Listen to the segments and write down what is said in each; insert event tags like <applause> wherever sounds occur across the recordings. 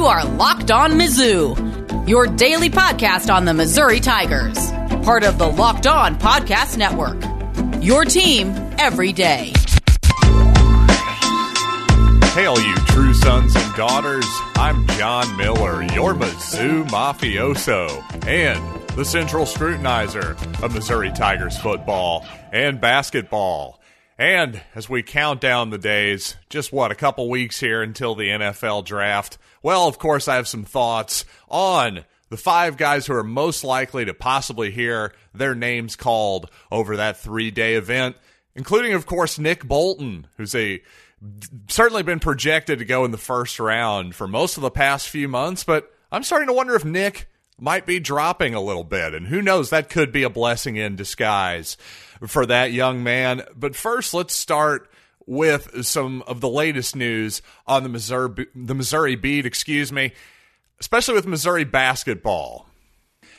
You are Locked On Mizzou, your daily podcast on the Missouri Tigers, part of the Locked On Podcast Network. Your team every day. Hey, all you true sons and daughters. I'm John Miller, your Mizzou mafioso, and the central scrutinizer of Missouri Tigers football and basketball. And as we count down the days, just what, a couple weeks here until the NFL draft, well, of course, I have some thoughts on the five guys who are most likely to possibly hear their names called over that three day event, including, of course, Nick Bolton, who's a certainly been projected to go in the first round for most of the past few months, but I'm starting to wonder if Nick might be dropping a little bit. And who knows, that could be a blessing in disguise for that young man. But first, let's start with some of the latest news on the Missouri the Missouri beat, excuse me, especially with Missouri basketball.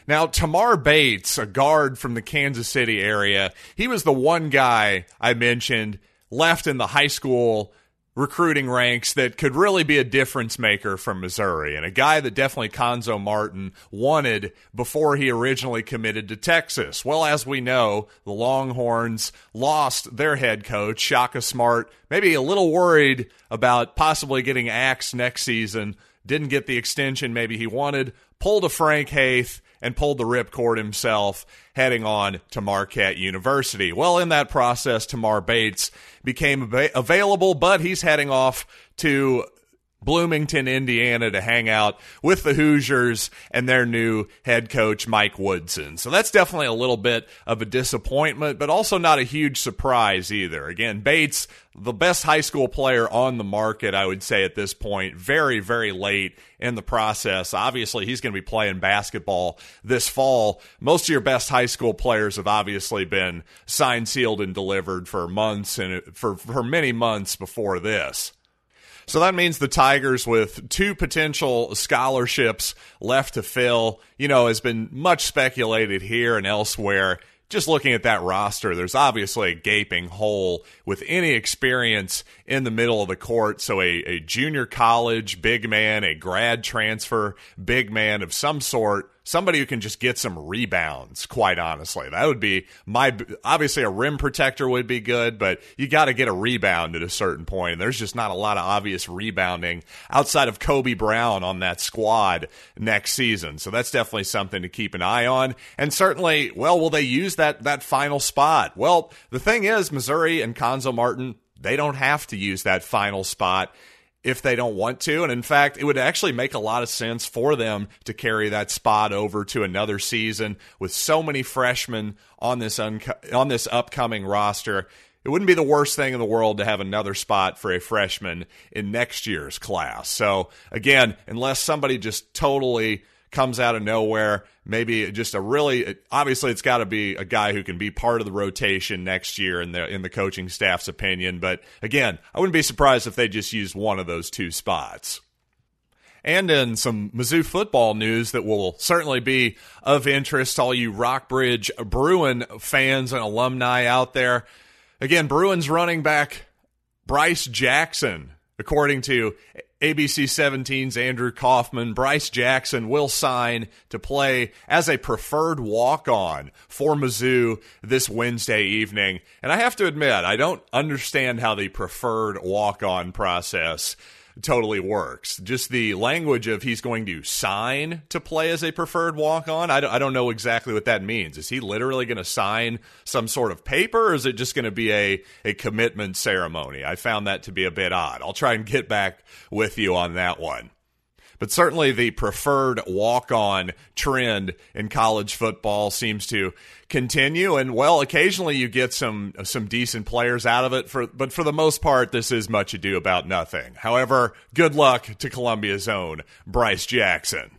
Now, Tamar Bates, a guard from the Kansas City area, he was the one guy I mentioned left in the high school recruiting ranks that could really be a difference maker from Missouri. And a guy that definitely Cuonzo Martin wanted before he originally committed to Texas. Well, as we know, the Longhorns lost their head coach, Shaka Smart, maybe a little worried about possibly getting axed next season, didn't get the extension maybe he wanted, pulled a Frank Haith and pulled the ripcord himself, heading on to Marquette University. Well, in that process, Tamar Bates became available, but he's heading off to Bloomington, Indiana to hang out with the Hoosiers and their new head coach, Mike Woodson. So that's definitely a little bit of a disappointment, but also not a huge surprise either. Again, Bates, the best high school player on the market, I would say at this point, very, very late in the process. Obviously, he's going to be playing basketball this fall. Most of your best high school players have obviously been signed, sealed, and delivered for months and for, for many months before this. So that means the Tigers, with two potential scholarships left to fill, you know, has been much speculated here and elsewhere. Just looking at that roster, there's obviously a gaping hole with any experience in the middle of the court. So, a, a junior college big man, a grad transfer big man of some sort somebody who can just get some rebounds, quite honestly. That would be my obviously a rim protector would be good, but you got to get a rebound at a certain point. And there's just not a lot of obvious rebounding outside of Kobe Brown on that squad next season. So that's definitely something to keep an eye on. And certainly, well, will they use that that final spot? Well, the thing is, Missouri and Cuonzo Martin, they don't have to use that final spot if they don't want to. And in fact, it would actually make a lot of sense for them to carry that spot over to another season with so many freshmen on this on this upcoming roster. It wouldn't be the worst thing in the world to have another spot for a freshman in next year's class. So again, unless somebody just totally comes out of nowhere. Maybe just a really obviously it's got to be a guy who can be part of the rotation next year in the in the coaching staff's opinion. But again, I wouldn't be surprised if they just used one of those two spots. And in some Mizzou football news that will certainly be of interest to all you Rockbridge Bruin fans and alumni out there. Again, Bruins running back Bryce Jackson, according to ABC 17's Andrew Kaufman, Bryce Jackson will sign to play as a preferred walk on for Mizzou this Wednesday evening. And I have to admit, I don't understand how the preferred walk on process totally works. Just the language of he's going to sign to play as a preferred walk on. I I don't know exactly what that means. Is he literally going to sign some sort of paper or is it just going to be a, a commitment ceremony? I found that to be a bit odd. I'll try and get back with you on that one but certainly the preferred walk on trend in college football seems to continue. And well, occasionally you get some some decent players out of it. For but for the most part, this is much ado about nothing. However, good luck to Columbia's own Bryce Jackson.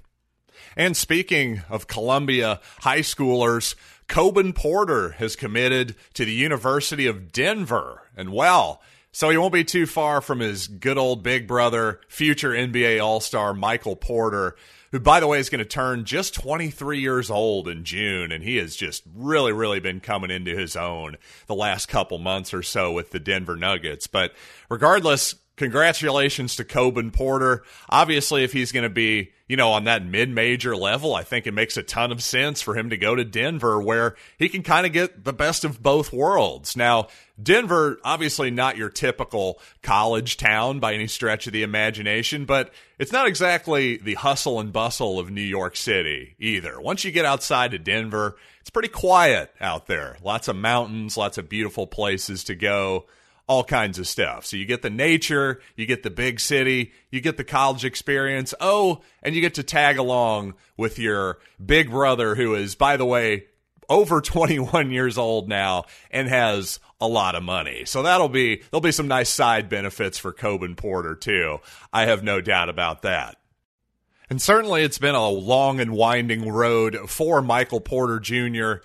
And speaking of Columbia high schoolers, Coban Porter has committed to the University of Denver. And well, so he won't be too far from his good old big brother, future NBA All Star Michael Porter, who, by the way, is going to turn just 23 years old in June. And he has just really, really been coming into his own the last couple months or so with the Denver Nuggets. But regardless, congratulations to Coban Porter. Obviously, if he's going to be, you know, on that mid major level, I think it makes a ton of sense for him to go to Denver where he can kind of get the best of both worlds. Now, Denver, obviously not your typical college town by any stretch of the imagination, but it's not exactly the hustle and bustle of New York City either. Once you get outside of Denver, it's pretty quiet out there. Lots of mountains, lots of beautiful places to go all kinds of stuff. So you get the nature, you get the big city, you get the college experience. Oh, and you get to tag along with your big brother, who is, by the way, over <laughs> 21 years old now and has a lot of money. So that'll be, there'll be some nice side benefits for Coban Porter, too. I have no doubt about that. And certainly it's been a long and winding road for Michael Porter Jr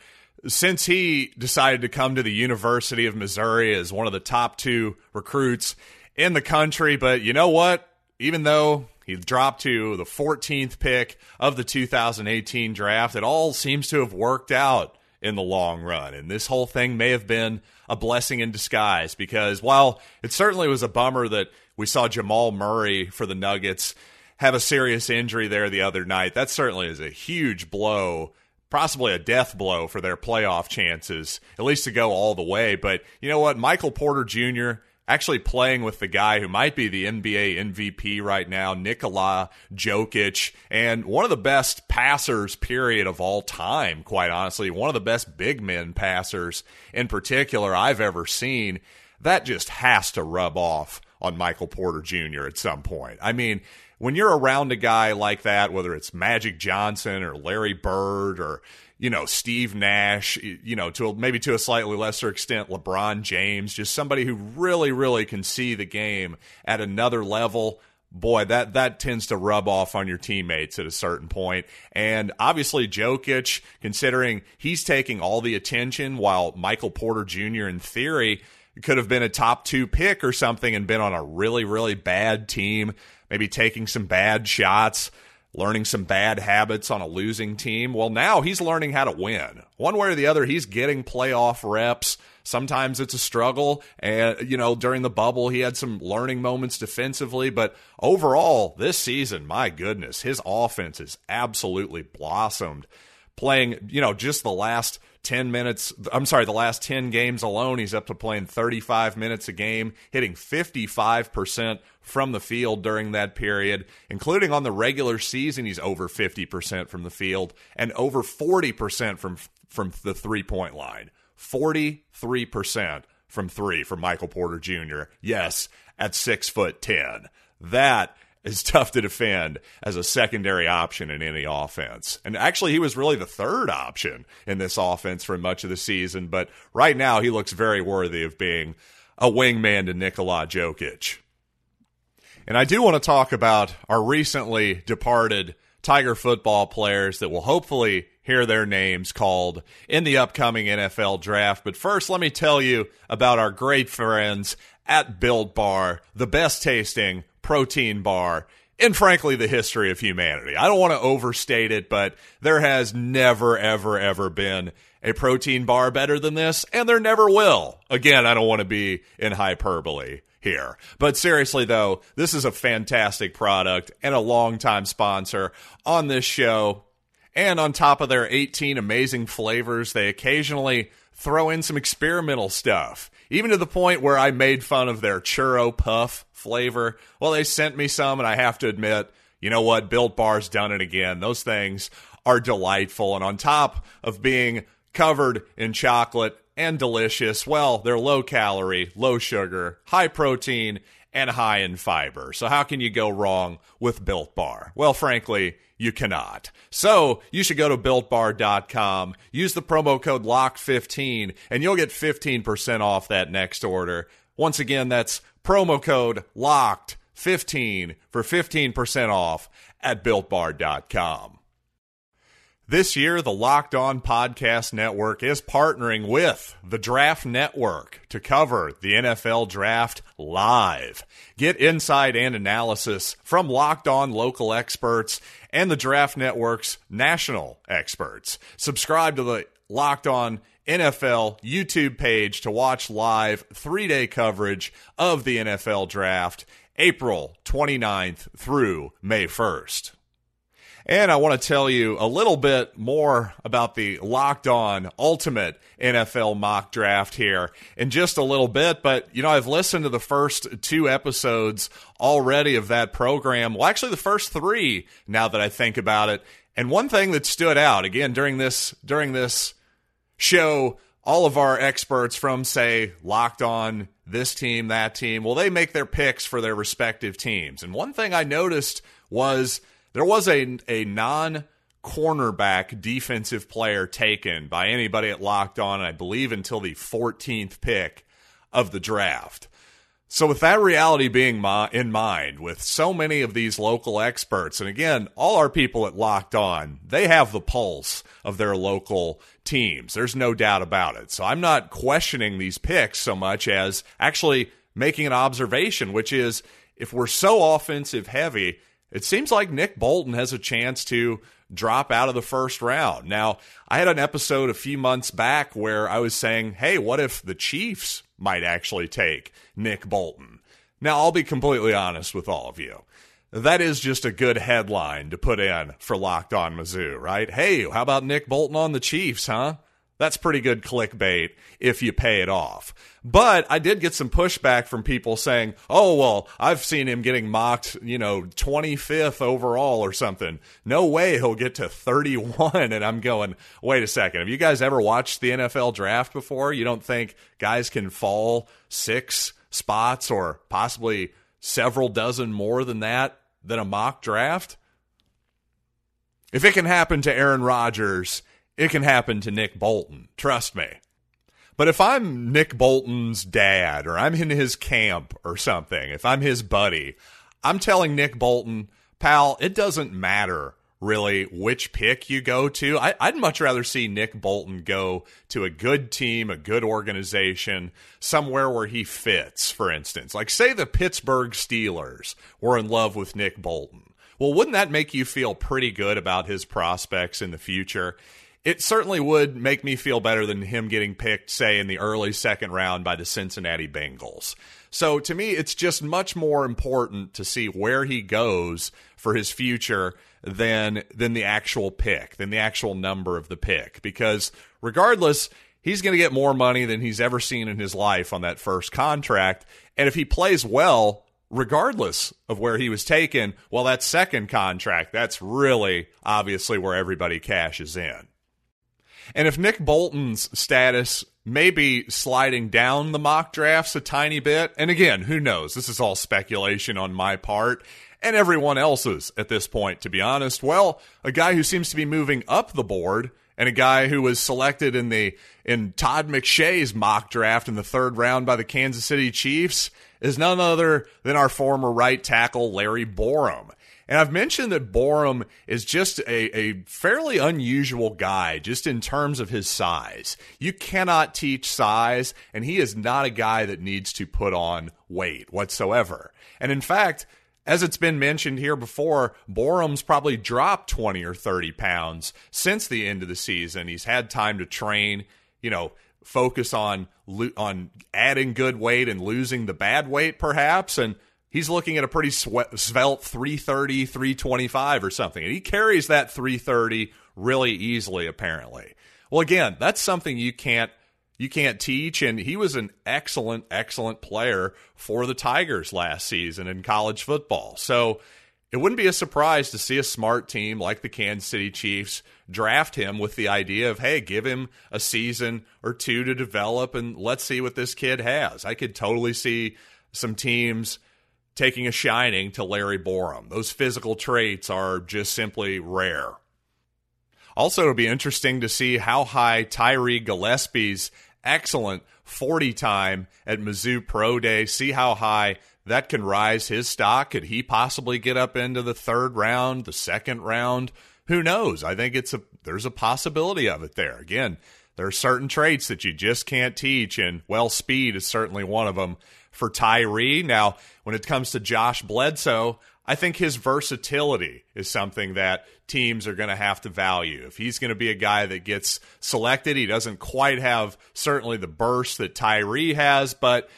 since he decided to come to the University of Missouri as one of the top two recruits in the country. But you know what? Even though he dropped to the 14th pick of the 2018 draft, it all seems to have worked out in the long run. And this whole thing may have been a blessing in disguise because while it certainly was a bummer that we saw Jamal Murray for the Nuggets have a serious injury there the other night, that certainly is a huge blow possibly a death blow for their playoff chances, at least to go all the way. But you know what? Michael Porter Jr. actually playing with the guy who might be the NBA MVP right now, Nikola Jokic, and one of the best passers, period, of all time, quite honestly. One of the best big men passers in particular I've ever seen. That just has to rub off on Michael Porter Jr. at some point. I mean, when you're around a guy like that, whether it's Magic Johnson or Larry Bird or you know Steve Nash, you know to maybe to a slightly lesser extent LeBron James, just somebody who really really can see the game at another level. Boy, that that tends to rub off on your teammates at a certain point. And obviously Jokic, considering he's taking all the attention while Michael Porter Jr. in theory could have been a top 2 pick or something and been on a really really bad team maybe taking some bad shots, learning some bad habits on a losing team. Well, now he's learning how to win. One way or the other, he's getting playoff reps. Sometimes it's a struggle. And, you know, during the bubble, he had some learning moments defensively. But overall, this season, my goodness, his offense has absolutely blossomed. Playing, you know, just the last 10 minutes. I'm sorry, the last 10 games alone, he's up to playing 35 minutes a game, hitting 55% from the field during that period, including on the regular season, he's over 50% from the field and over 40% from from the three-point line. 43% from 3 for Michael Porter Jr. Yes, at 6 foot 10. That is tough to defend as a secondary option in any offense. And actually, he was really the third option in this offense for much of the season. But right now, he looks very worthy of being a wingman to Nikola Jokic. And I do want to talk about our recently departed Tiger football players that will hopefully hear their names called in the upcoming NFL draft. But first, let me tell you about our great friends at Built Bar, the best tasting protein bar in frankly the history of humanity. I don't want to overstate it, but there has never, ever, ever been a protein bar better than this, and there never will. Again, I don't want to be in hyperbole here. But seriously, though, this is a fantastic product and a longtime sponsor on this show. And on top of their 18 amazing flavors, they occasionally throw in some experimental stuff even to the point where I made fun of their churro puff flavor. Well, they sent me some, and I have to admit, you know what? Built Bar's done it again. Those things are delightful. And on top of being covered in chocolate and delicious, well, they're low calorie, low sugar, high protein, and high in fiber. So, how can you go wrong with Built Bar? Well, frankly, you cannot. So you should go to builtbar.com, use the promo code LOCK15, and you'll get 15% off that next order. Once again, that's promo code LOCKED15 for 15% off at builtbar.com. This year, the Locked On Podcast Network is partnering with the Draft Network to cover the NFL Draft live. Get insight and analysis from Locked On local experts and the Draft Network's national experts. Subscribe to the Locked On NFL YouTube page to watch live three day coverage of the NFL Draft April 29th through May 1st. And I want to tell you a little bit more about the Locked On Ultimate NFL mock draft here in just a little bit. But, you know, I've listened to the first two episodes already of that program. Well, actually, the first three now that I think about it. And one thing that stood out again during this, during this show, all of our experts from, say, Locked On, this team, that team, well, they make their picks for their respective teams. And one thing I noticed was there was a, a non cornerback defensive player taken by anybody at Locked On, I believe, until the 14th pick of the draft. So, with that reality being in mind, with so many of these local experts, and again, all our people at Locked On, they have the pulse of their local teams. There's no doubt about it. So, I'm not questioning these picks so much as actually making an observation, which is if we're so offensive heavy, it seems like Nick Bolton has a chance to drop out of the first round. Now, I had an episode a few months back where I was saying, hey, what if the Chiefs might actually take Nick Bolton? Now, I'll be completely honest with all of you. That is just a good headline to put in for Locked On Mizzou, right? Hey, how about Nick Bolton on the Chiefs, huh? That's pretty good clickbait if you pay it off. But I did get some pushback from people saying, oh, well, I've seen him getting mocked, you know, 25th overall or something. No way he'll get to 31. And I'm going, wait a second. Have you guys ever watched the NFL draft before? You don't think guys can fall six spots or possibly several dozen more than that than a mock draft? If it can happen to Aaron Rodgers, it can happen to Nick Bolton. Trust me. But if I'm Nick Bolton's dad or I'm in his camp or something, if I'm his buddy, I'm telling Nick Bolton, pal, it doesn't matter really which pick you go to. I, would much rather see Nick Bolton go to a good team, a good organization, somewhere where he fits, for instance. Like, say the Pittsburgh Steelers were in love with Nick Bolton. Well, wouldn't that make you feel pretty good about his prospects in the future? It certainly would make me feel better than him getting picked, say, in the early second round by the Cincinnati Bengals. So to me, it's just much more important to see where he goes for his future than than the actual pick, than the actual number of the pick. Because regardless, he's going to get more money than he's ever seen in his life on that first contract. And if he plays well, regardless of where he was taken, well, that second contract, that's really obviously where everybody cashes in. And if Nick Bolton's status may be sliding down the mock drafts a tiny bit, and again, who knows? This is all speculation on my part and everyone else's at this point, to be honest. Well, a guy who seems to be moving up the board and a guy who was selected in the in Todd McShay's mock draft in the third round by the Kansas City Chiefs is none other than our former right tackle Larry Borom. And I've mentioned that Borom is just a, a fairly unusual guy, just in terms of his size. You cannot teach size, and he is not a guy that needs to put on weight whatsoever. And in fact, as it's been mentioned here before, Borom's probably dropped 20 or 30 pounds since the end of the season. He's had time to train, you know, focus on on adding good weight and losing the bad weight perhaps and he's looking at a pretty svelte 330, 325 or something. And he carries that 330 really easily, apparently. Well, again, that's something you can't you can't teach and he was an excellent excellent player for the Tigers last season in college football. So it wouldn't be a surprise to see a smart team like the Kansas City Chiefs draft him with the idea of, hey, give him a season or two to develop and let's see what this kid has. I could totally see some teams taking a shining to Larry Borom. Those physical traits are just simply rare. Also, it'll be interesting to see how high Tyree Gillespie's excellent 40 time at Mizzou Pro Day, see how high that can rise his stock. Could he possibly get up into the third round, the second round? Who knows? I think it's a there's a possibility of it there. Again, there are certain traits that you just can't teach, and well, speed is certainly one of them for Tyree. Now, when it comes to Josh Bledsoe, I think his versatility is something that teams are going to have to value. If he's going to be a guy that gets selected, he doesn't quite have certainly the burst that Tyree has, but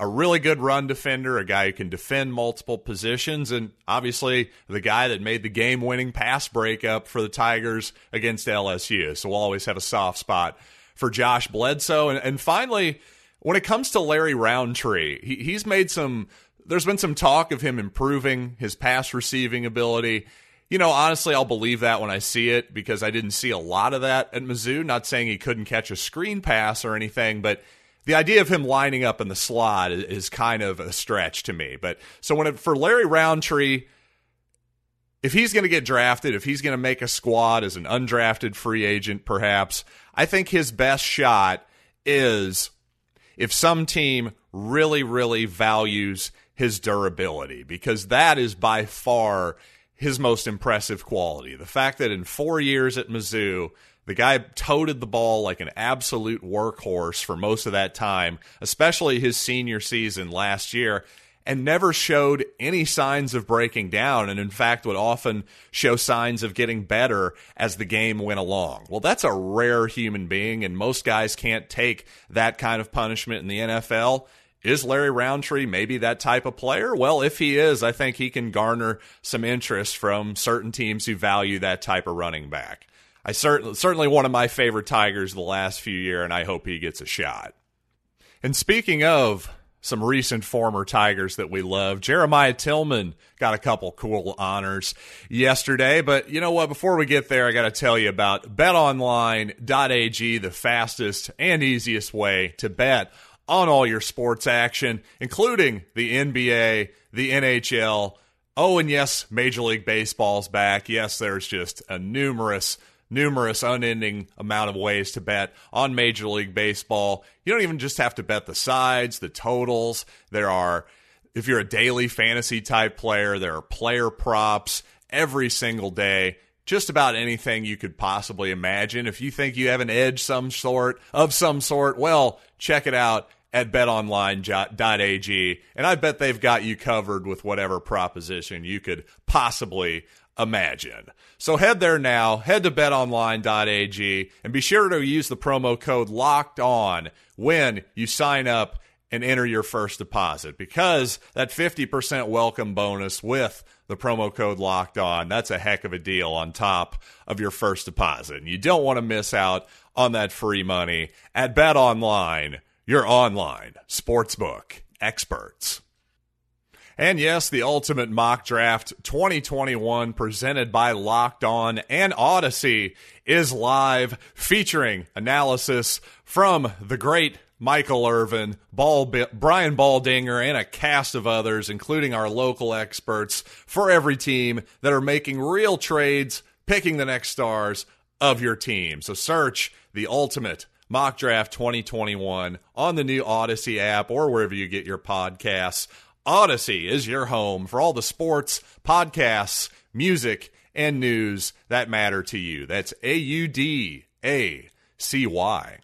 a really good run defender, a guy who can defend multiple positions, and obviously the guy that made the game winning pass breakup for the Tigers against LSU. So we'll always have a soft spot for Josh Bledsoe. And, and finally, when it comes to Larry Rountree, he, he's made some, there's been some talk of him improving his pass receiving ability. You know, honestly, I'll believe that when I see it because I didn't see a lot of that at Mizzou. Not saying he couldn't catch a screen pass or anything, but the idea of him lining up in the slot is kind of a stretch to me. But so when it, for Larry Rountree, if he's going to get drafted, if he's going to make a squad as an undrafted free agent, perhaps, I think his best shot is if some team really, really values his durability, because that is by far his most impressive quality. The fact that in four years at Mizzou, the guy toted the ball like an absolute workhorse for most of that time, especially his senior season last year, and never showed any signs of breaking down, and in fact would often show signs of getting better as the game went along. Well, that's a rare human being, and most guys can't take that kind of punishment in the NFL. Is Larry Rountree maybe that type of player? Well, if he is, I think he can garner some interest from certain teams who value that type of running back. I certainly certainly one of my favorite Tigers the last few year, and I hope he gets a shot. And speaking of some recent former Tigers that we love, Jeremiah Tillman got a couple cool honors yesterday. But you know what? Before we get there, I got to tell you about BetOnline.ag, the fastest and easiest way to bet on all your sports action, including the NBA, the NHL. Oh, and yes, Major League Baseball's back. Yes, there's just a numerous numerous, unending amount of ways to bet on Major League Baseball. You don't even just have to bet the sides, the totals. There are, if you're a daily fantasy type player, there are player props every single day. Just about anything you could possibly imagine. If you think you have an edge some sort of some sort, well, check it out at betonline.ag and I bet they've got you covered with whatever proposition you could possibly imagine. So head there now, head to betonline.ag, and be sure to use the promo code locked on when you sign up and enter your first deposit because that 50% welcome bonus with the promo code locked on, that's a heck of a deal on top of your first deposit. And you don't want to miss out on that free money at BetOnline, your online sportsbook experts. And yes, the Ultimate Mock Draft 2021 presented by Locked On and Audacy is live featuring analysis from the great Michael Irvin, Ball, Brian Baldinger, and a cast of others, including our local experts for every team that are making real trades, picking the next stars of your team. So search the Ultimate Mock Draft 2021 on the new Audacy app or wherever you get your podcasts. Audacy is your home for all the sports, podcasts, music, and news that matter to you. That's A U D A C Y.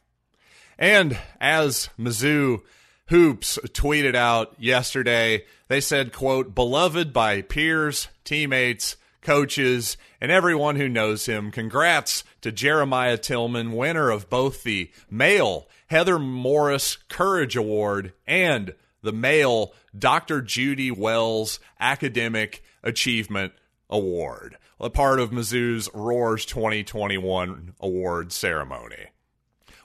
And as Mizzou Hoops tweeted out yesterday, they said, quote, beloved by peers, teammates, coaches, and everyone who knows him. Congrats to Jeremiah Tillman, winner of both the male Heather Morris Courage Award and the male Dr. Judy Wells Academic Achievement Award, a part of Mizzou's Roars 2021 award ceremony.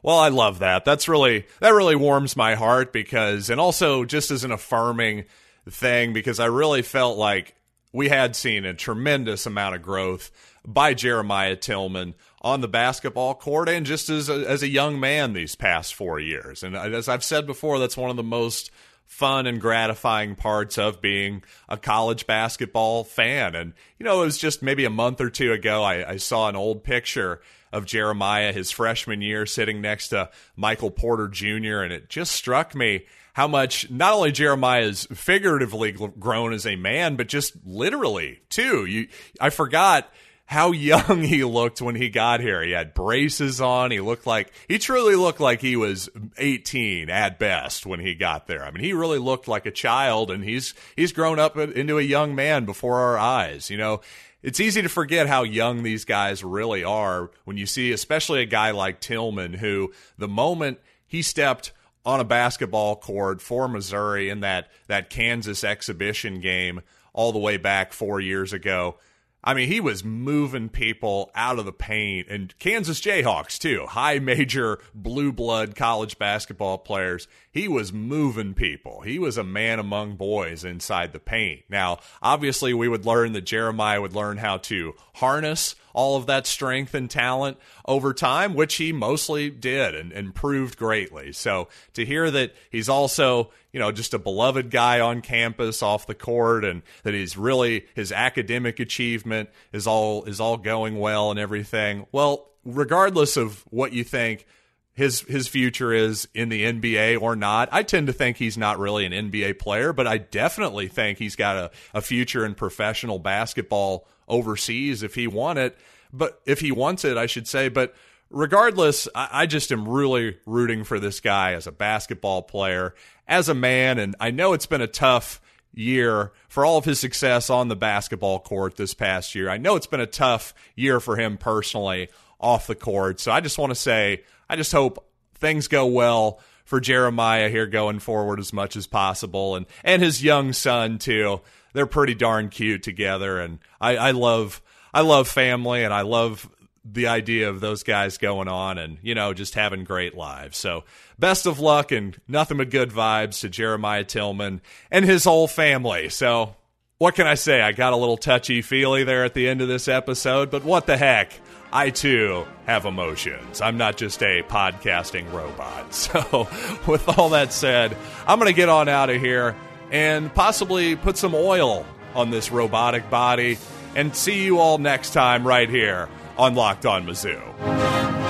Well, I love that. That's really that really warms my heart because and also just as an affirming thing because I really felt like we had seen a tremendous amount of growth by Jeremiah Tillman on the basketball court and just as a, as a young man these past 4 years. And as I've said before, that's one of the most fun and gratifying parts of being a college basketball fan. And, you know, it was just maybe a month or two ago, I, I saw an old picture of Jeremiah his freshman year sitting next to Michael Porter Jr., and it just struck me how much not only Jeremiah is figuratively grown as a man, but just literally too. You, I forgot how young he looked when he got here. He had braces on. He looked like he truly looked like he was 18 at best when he got there. I mean, he really looked like a child and he's he's grown up into a young man before our eyes, you know. It's easy to forget how young these guys really are when you see especially a guy like Tillman who the moment he stepped on a basketball court for Missouri in that that Kansas exhibition game all the way back 4 years ago. I mean, he was moving people out of the paint and Kansas Jayhawks too, high major blue blood college basketball players. He was moving people. He was a man among boys inside the paint. Now, obviously we would learn that Jeremiah would learn how to harness all of that strength and talent over time, which he mostly did and improved greatly. So to hear that he's also, you know, just a beloved guy on campus off the court and that he's really his academic achievement is all is all going well and everything. Well, regardless of what you think his his future is in the NBA or not. I tend to think he's not really an NBA player, but I definitely think he's got a, a future in professional basketball overseas if he want it. But if he wants it, I should say. But regardless, I, I just am really rooting for this guy as a basketball player, as a man, and I know it's been a tough year for all of his success on the basketball court this past year. I know it's been a tough year for him personally off the court. So I just want to say, I just hope things go well for Jeremiah here going forward as much as possible and and his young son too they're pretty darn cute together, and I, I love I love family, and I love the idea of those guys going on and you know just having great lives. So best of luck and nothing but good vibes to Jeremiah Tillman and his whole family. So what can I say? I got a little touchy feely there at the end of this episode, but what the heck? I too have emotions. I'm not just a podcasting robot. <laughs> So, with all that said, I'm going to get on out of here and possibly put some oil on this robotic body. And see you all next time right here on Locked On Mizzou.